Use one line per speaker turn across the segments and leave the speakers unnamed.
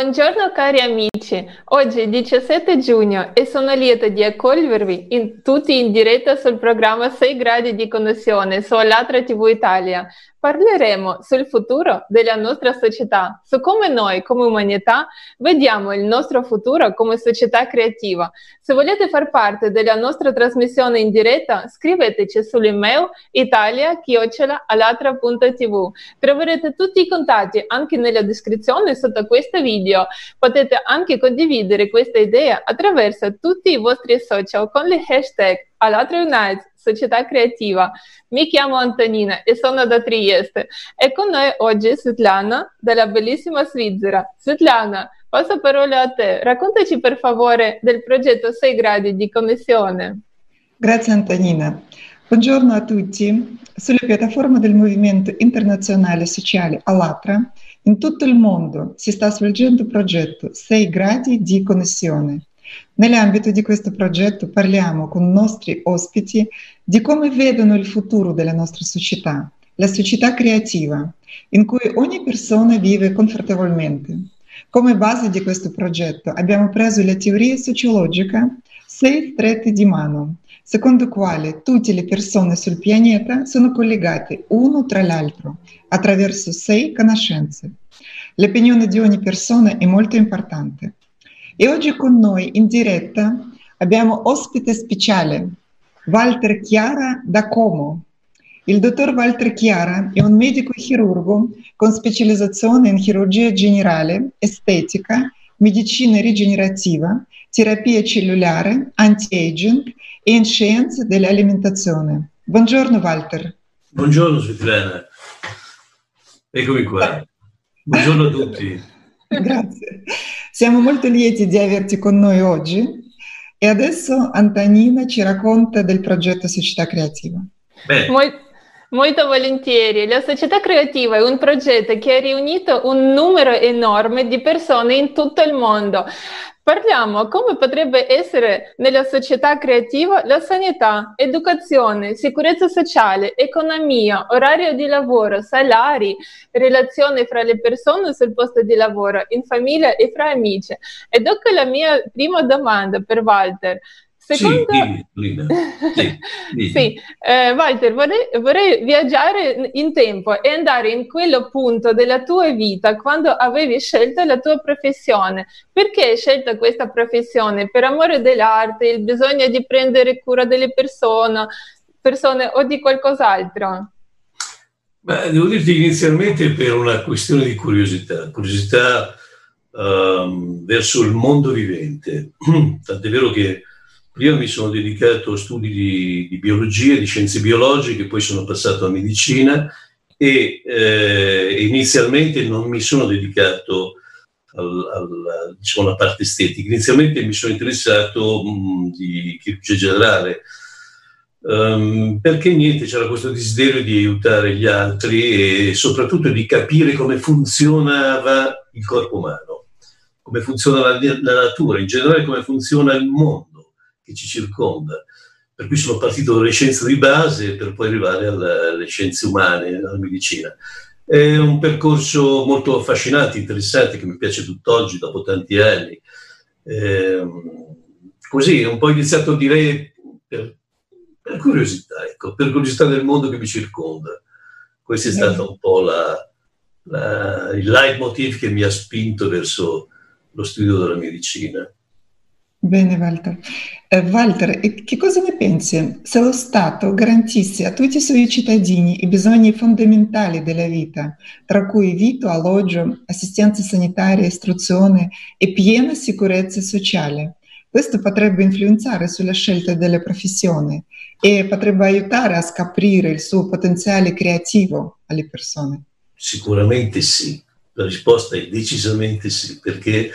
Buongiorno cari amici, oggi è 17 giugno e sono lieta di accogliervi in, tutti in diretta sul programma 6 gradi di connessione su Alatra TV Italia. Parleremo sul futuro della nostra società, su come noi come umanità vediamo il nostro futuro come società creativa. Se volete far parte della nostra trasmissione in diretta, scriveteci sull'email italia-alatra.tv. Troverete tutti i contatti anche nella descrizione sotto questo video. Potete anche condividere questa idea attraverso tutti i vostri social con le hashtag Alatra Unites società creativa. Mi chiamo Antonina e sono da Trieste e con noi oggi Svetlana dalla bellissima Svizzera. Svetlana, passo parola a te. Raccontaci per favore del progetto 6 gradi di connessione.
Grazie Antonina. Buongiorno a tutti. Sulle piattaforme del Movimento Internazionale Sociale Alatra in tutto il mondo si sta svolgendo il progetto 6 gradi di connessione Nell'ambito di questo progetto parliamo con i nostri ospiti di come vedono il futuro della nostra società, la società creativa, in cui ogni persona vive confortevolmente. Come base di questo progetto abbiamo preso la teoria sociologica sei strette di mano, secondo quale tutte le persone sul pianeta sono collegate uno tra l'altro attraverso sei conoscenze. L'opinione di ogni persona è molto importante. E oggi con noi in diretta abbiamo ospite speciale, Walter Chiara da Como. Il dottor Walter Chiara è un medico chirurgo con specializzazione in chirurgia generale, estetica, medicina rigenerativa, terapia cellulare, anti-aging e in scienze dell'alimentazione. Buongiorno Walter.
Buongiorno Svetlana. Eccomi qua. Buongiorno a tutti.
Grazie. Siamo molto lieti di averti con noi oggi e adesso Antonina ci racconta del progetto Società Creativa.
Beh. Molto volentieri. La Società Creativa è un progetto che ha riunito un numero enorme di persone in tutto il mondo. Parliamo come potrebbe essere nella società creativa la sanità, educazione, sicurezza sociale, economia, orario di lavoro, salari, relazioni fra le persone sul posto di lavoro, in famiglia e fra amici. Ed ecco la mia prima domanda per Walter.
Secondo... Sì,
sì, dimmi. sì. Eh, Walter, vorrei, vorrei, viaggiare in tempo e andare in quello punto della tua vita quando avevi scelto la tua professione. Perché hai scelto questa professione? Per amore dell'arte, il bisogno di prendere cura delle persone, persone o di qualcos'altro?
Beh, devo dirti inizialmente per una questione di curiosità, curiosità um, verso il mondo vivente. Tant'è vero che Prima mi sono dedicato a studi di, di biologia, di scienze biologiche, poi sono passato a medicina e eh, inizialmente non mi sono dedicato alla diciamo, parte estetica. Inizialmente mi sono interessato mh, di chirurgia generale, um, perché niente, c'era questo desiderio di aiutare gli altri e soprattutto di capire come funzionava il corpo umano, come funziona la, la natura, in generale come funziona il mondo che ci circonda. Per cui sono partito dalle scienze di base per poi arrivare alle scienze umane, alla medicina. È un percorso molto affascinante, interessante, che mi piace tutt'oggi, dopo tanti anni. Eh, così, un po' iniziato, direi, per, per curiosità, ecco, per curiosità del mondo che mi circonda. Questo è stato un po' la, la, il leitmotiv che mi ha spinto verso lo studio della medicina.
Bene Walter. Eh, Walter, che cosa ne pensi se lo Stato garantisse a tutti i suoi cittadini i bisogni fondamentali della vita, tra cui vitto, alloggio, assistenza sanitaria, istruzione e piena sicurezza sociale? Questo potrebbe influenzare sulla scelta delle professioni e potrebbe aiutare a scoprire il suo potenziale creativo alle persone.
Sicuramente sì, la risposta è decisamente sì, perché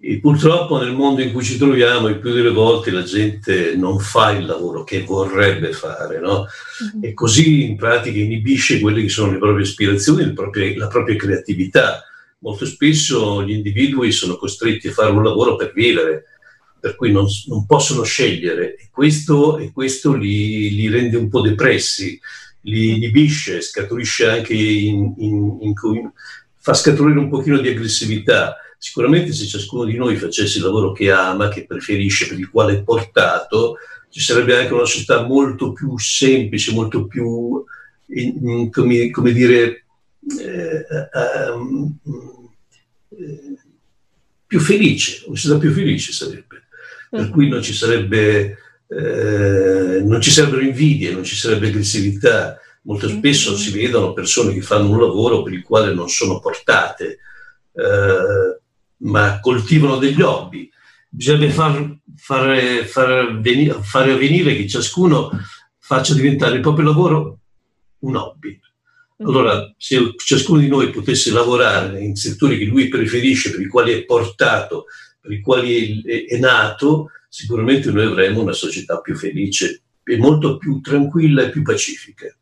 e purtroppo nel mondo in cui ci troviamo il più delle volte la gente non fa il lavoro che vorrebbe fare, no? uh-huh. E così in pratica inibisce quelle che sono le proprie aspirazioni, le proprie, la propria creatività. Molto spesso gli individui sono costretti a fare un lavoro per vivere, per cui non, non possono scegliere e questo, e questo li, li, rende un po' depressi, li inibisce, scaturisce anche in, in, in, fa scaturire un pochino di aggressività sicuramente se ciascuno di noi facesse il lavoro che ama, che preferisce, per il quale è portato, ci sarebbe anche una società molto più semplice, molto più, come, come dire, eh, um, eh, più felice, una società più felice sarebbe. Per mm. cui non ci sarebbe, eh, non ci sarebbero invidie, non ci sarebbe aggressività. Molto spesso si vedono persone che fanno un lavoro per il quale non sono portate, eh, ma coltivano degli hobby. Bisogna far, fare, far venire, fare avvenire che ciascuno faccia diventare il proprio lavoro un hobby. Allora, se ciascuno di noi potesse lavorare in settori che lui preferisce, per i quali è portato, per i quali è, è nato, sicuramente noi avremo una società più felice e molto più tranquilla e più pacifica.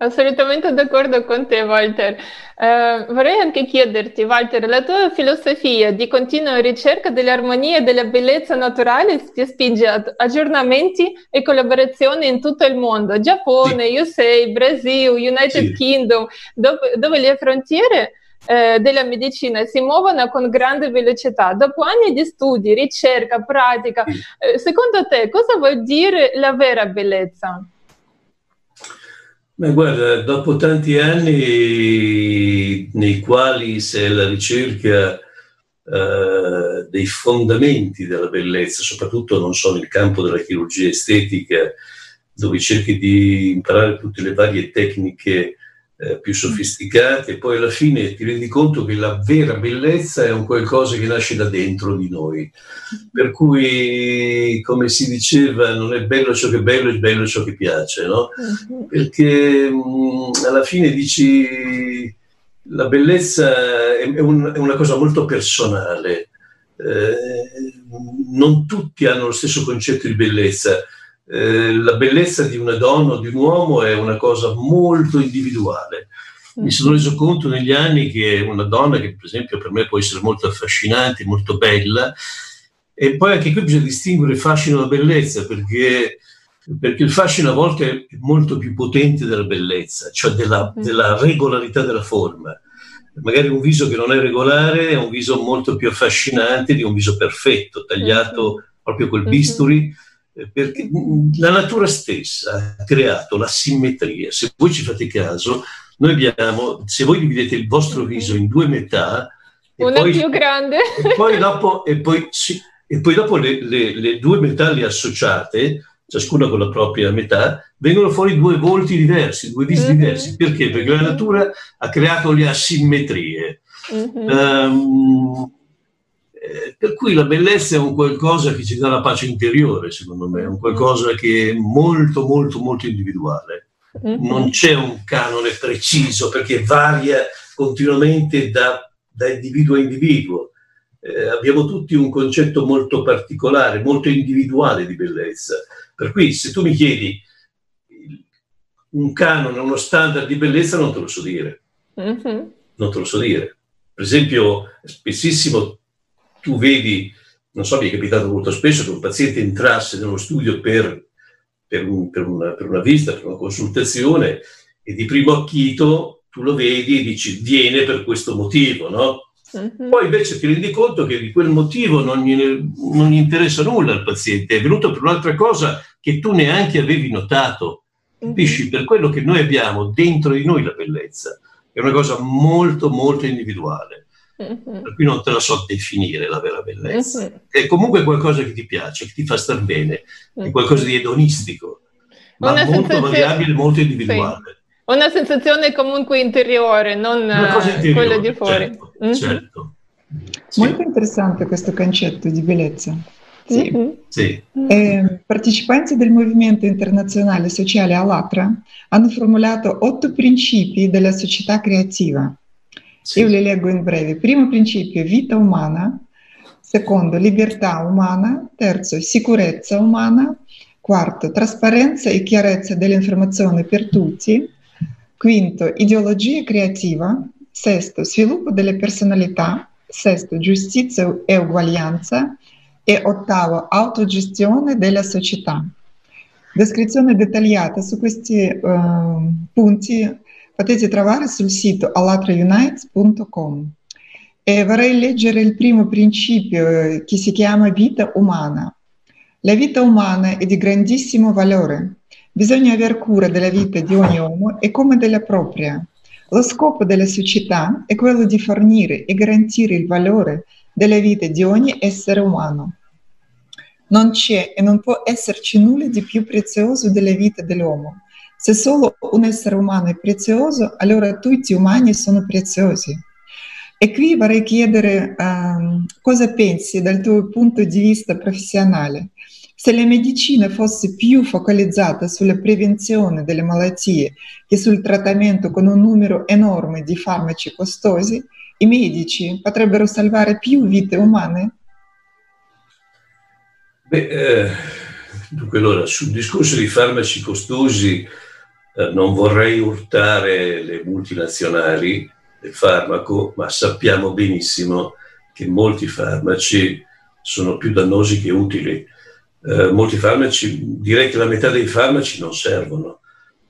Assolutamente d'accordo con te, Walter. Eh, vorrei anche chiederti, Walter, la tua filosofia di continua ricerca dell'armonia e della bellezza naturale ti spinge ad aggiornamenti e collaborazioni in tutto il mondo, Giappone, sì. USA, Brasile, United sì. Kingdom, dove, dove, le frontiere eh, della medicina si muovono con grande velocità. Dopo anni di studi, ricerca, pratica, eh, secondo te cosa vuol dire la vera bellezza?
Beh, guarda, dopo tanti anni nei quali si la ricerca eh, dei fondamenti della bellezza, soprattutto non solo nel campo della chirurgia estetica, dove cerchi di imparare tutte le varie tecniche eh, più sofisticate, e poi alla fine ti rendi conto che la vera bellezza è un qualcosa che nasce da dentro di noi. Per cui, come si diceva, non è bello ciò che è bello, è bello ciò che piace, no? Mhm. Perché mh, mm, alla fine dici la bellezza è, è, un, è una cosa molto personale. Eh, non tutti hanno lo stesso concetto di bellezza eh, la bellezza di una donna o di un uomo è una cosa molto individuale. Mi sono reso conto negli anni che una donna che per esempio per me può essere molto affascinante, molto bella, e poi anche qui bisogna distinguere il fascino dalla bellezza, perché, perché il fascino a volte è molto più potente della bellezza, cioè della, della regolarità della forma. Magari un viso che non è regolare è un viso molto più affascinante di un viso perfetto, tagliato proprio col bisturi, perché la natura stessa ha creato la simmetria. Se voi ci fate caso, noi abbiamo, se voi dividete il vostro viso in due metà,
una poi, più grande,
e poi dopo, e poi, sì, e poi dopo le, le, le, due metà le associate, ciascuna con la propria metà, vengono fuori due volti diversi, due visi mm-hmm. diversi. Perché? Perché la natura ha creato le asimmetrie. Mm-hmm. Um, eh, per cui la bellezza è un qualcosa che ci dà la pace interiore, secondo me, è un qualcosa che è molto, molto, molto individuale. Mm-hmm. Non c'è un canone preciso perché varia continuamente da, da individuo a individuo. Eh, abbiamo tutti un concetto molto particolare, molto individuale di bellezza. Per cui se tu mi chiedi un canone, uno standard di bellezza, non te lo so dire. Mm-hmm. Non te lo so dire. Per esempio, spessissimo tu vedi, non so, mi è capitato molto spesso che un paziente entrasse nello studio per, per, un, per, una, per una visita, per una consultazione, e di primo acchito tu lo vedi e dici viene per questo motivo, no? Uh-huh. Poi invece ti rendi conto che di quel motivo non gli, non gli, interessa nulla al paziente, è venuto per un'altra cosa che tu neanche avevi notato. Uh-huh. Capisci? Per quello che noi abbiamo dentro di noi la bellezza, è una cosa molto, molto individuale. Mm-hmm. Per cui non te la so definire la vera bellezza. Mm-hmm. È comunque qualcosa che ti piace, che ti fa star bene, è mm-hmm. qualcosa di edonistico, ma Una molto variabile, molto individuale. Sì.
Una sensazione comunque interiore, non interiore, quella di fuori.
Certo, mm-hmm. certo.
Sì. Molto interessante questo concetto di bellezza.
Sì. Mm-hmm. sì.
Eh, partecipanti del movimento internazionale sociale Alatra hanno formulato otto principi della società creativa Sì. Io li leggo in breve. Primo principio, vita umana. Secondo, libertà umana. Terzo, sicurezza umana. Quarto, trasparenza e chiarezza dell'informazione per tutti. Quinto, ideologia creativa. Sesto, sviluppo delle personalità. Sesto, giustizia e uguaglianza. E ottavo, autogestione della società. Descrizione dettagliata su questi uh, punti potete trovare sul sito alatraunites.com. e vorrei leggere il primo principio eh, che si chiama vita umana. La vita umana è di grandissimo valore. Bisogna aver cura della vita di ogni uomo e come della propria. Lo scopo della società è quello di fornire e garantire il valore della vita di ogni essere umano. Non c'è e non può esserci nulla di più prezioso della vita dell'uomo. Se solo un essere umano è prezioso, allora tutti umani sono preziosi. E qui vorrei chiedere um, cosa pensi dal tuo punto di vista professionale. Se la medicina fosse più focalizzata sulla prevenzione delle malattie che sul trattamento con un numero enorme di farmaci costosi, i medici potrebbero salvare più vite umane?
Beh, eh, dunque allora, sul discorso di farmaci costosi eh, non vorrei urtare le multinazionali del farmaco, ma sappiamo benissimo che molti farmaci sono più dannosi che utili. Eh, molti farmaci, direi che la metà dei farmaci non servono,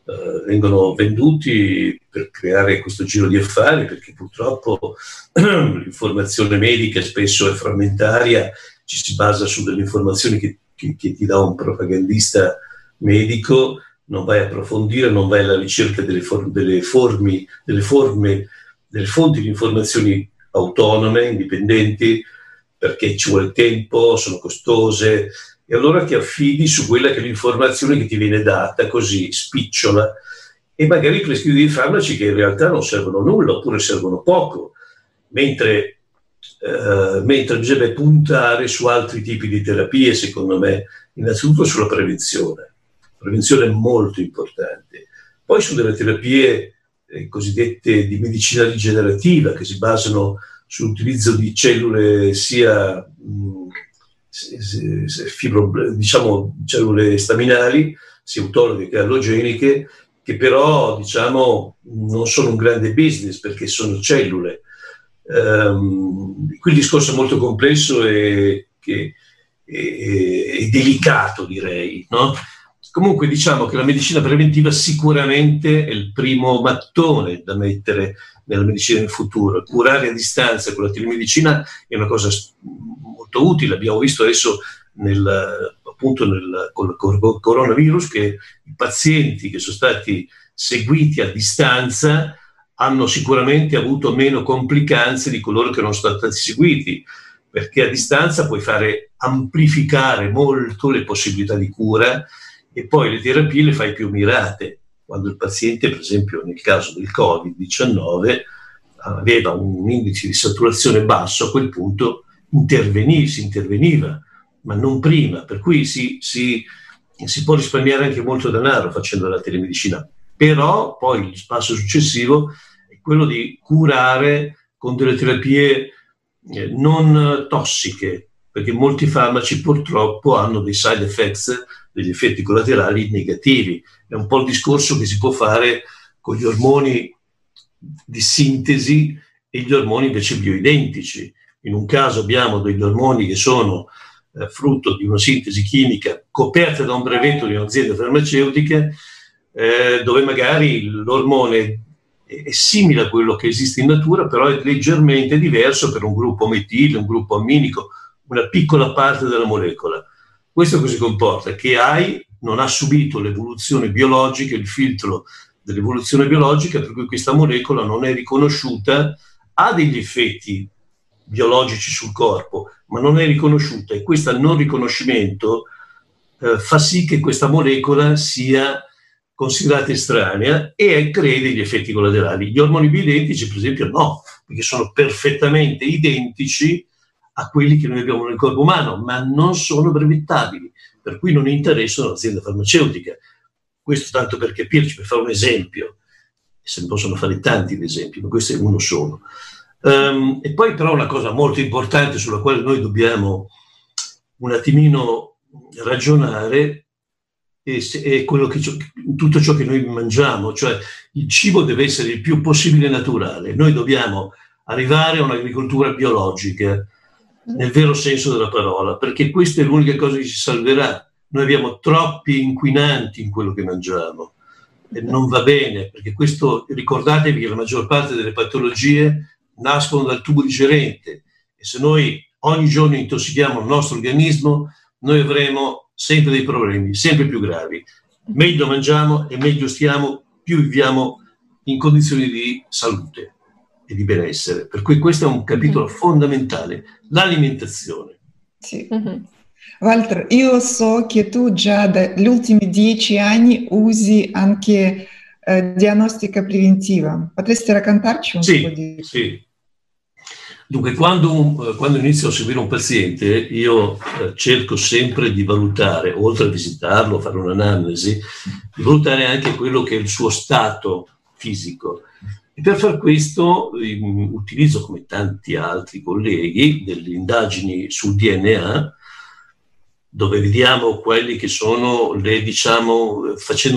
eh, vengono venduti per creare questo giro di affari perché purtroppo l'informazione medica spesso è frammentaria ci si basa su delle informazioni che, che, che ti dà un propagandista medico, non vai a approfondire, non vai alla ricerca delle, for- delle, formi, delle forme, delle fonti di informazioni autonome, indipendenti, perché ci vuole tempo, sono costose, e allora ti affidi su quella che è l'informazione che ti viene data così spicciola. E magari prescrivi dei farmaci che in realtà non servono nulla oppure servono poco, mentre eh, mentre bisogna puntare su altri tipi di terapie, secondo me, innanzitutto sulla prevenzione. Prevenzione molto importante. Poi su delle terapie eh, cosiddette di medicina rigenerativa che si basano sull'utilizzo di cellule sia mh, fibro, diciamo, cellule staminali, sia autologhe che allogeniche, che però diciamo, non sono un grande business perché sono cellule Um, qui il discorso è molto complesso e, e, e delicato, direi. No? Comunque diciamo che la medicina preventiva sicuramente è il primo mattone da mettere nella medicina del futuro. Curare a distanza con la telemedicina è una cosa molto utile. Abbiamo visto adesso nel, appunto nel, con il coronavirus che i pazienti che sono stati seguiti a distanza hanno sicuramente avuto meno complicanze di coloro che non sono stati seguiti, perché a distanza puoi fare amplificare molto le possibilità di cura e poi le terapie le fai più mirate. Quando il paziente, per esempio nel caso del Covid-19, aveva un indice di saturazione basso, a quel punto interveniva, si interveniva, ma non prima, per cui si, si, si può risparmiare anche molto denaro facendo la telemedicina. Però poi il passo successivo quello di curare con delle terapie eh, non tossiche, perché molti farmaci purtroppo hanno dei side effects, degli effetti collaterali negativi. È un po' il discorso che si può fare con gli ormoni di sintesi e gli ormoni invece bioidentici. In un caso abbiamo degli ormoni che sono eh, frutto di una sintesi chimica coperta da un brevetto di un'azienda farmaceutica, eh, dove magari l'ormone è simile a quello che esiste in natura, però è leggermente diverso per un gruppo metile, un gruppo amminico, una piccola parte della molecola. Questo cosa comporta? Che AI non ha subito l'evoluzione biologica, il filtro dell'evoluzione biologica, per cui questa molecola non è riconosciuta, ha degli effetti biologici sul corpo, ma non è riconosciuta e questo non riconoscimento eh, fa sì che questa molecola sia considerata estranea e crei degli effetti collaterali. Gli ormoni bioidentici, per esempio, no, perché sono perfettamente identici a quelli che noi abbiamo nel corpo umano, ma non sono brevettabili, per cui non interessano l'azienda farmaceutica. Questo tanto per capirci, per fare un esempio, se ne possono fare tanti di esempi, ma questo è uno solo. Um, e poi però una cosa molto importante sulla quale noi dobbiamo un attimino ragionare è quello che, tutto ciò che noi mangiamo, cioè il cibo deve essere il più possibile naturale. Noi dobbiamo arrivare a un'agricoltura biologica, nel vero senso della parola, perché questa è l'unica cosa che ci salverà. Noi abbiamo troppi inquinanti in quello che mangiamo e non va bene, perché questo ricordatevi che la maggior parte delle patologie nascono dal tubo digerente e se noi ogni giorno intossichiamo il nostro organismo, noi avremo sempre dei problemi, sempre più gravi. Meglio mangiamo e meglio stiamo, più viviamo in condizioni di salute e di benessere. Per cui questo è un capitolo mm. fondamentale, l'alimentazione.
Sì. Mm-hmm. Walter, io so che tu già dagli ultimi dieci anni usi anche eh, diagnostica preventiva. Potresti raccontarci un
sì,
po' di...
Sì, Dunque, quando, quando, inizio a seguire un paziente, io eh, cerco sempre di valutare, oltre a visitarlo, fare un'analisi, di valutare anche quello che è il suo stato fisico. E per far questo utilizzo, come tanti altri colleghi, delle indagini sul DNA, dove vediamo quelli che sono le, diciamo, facendo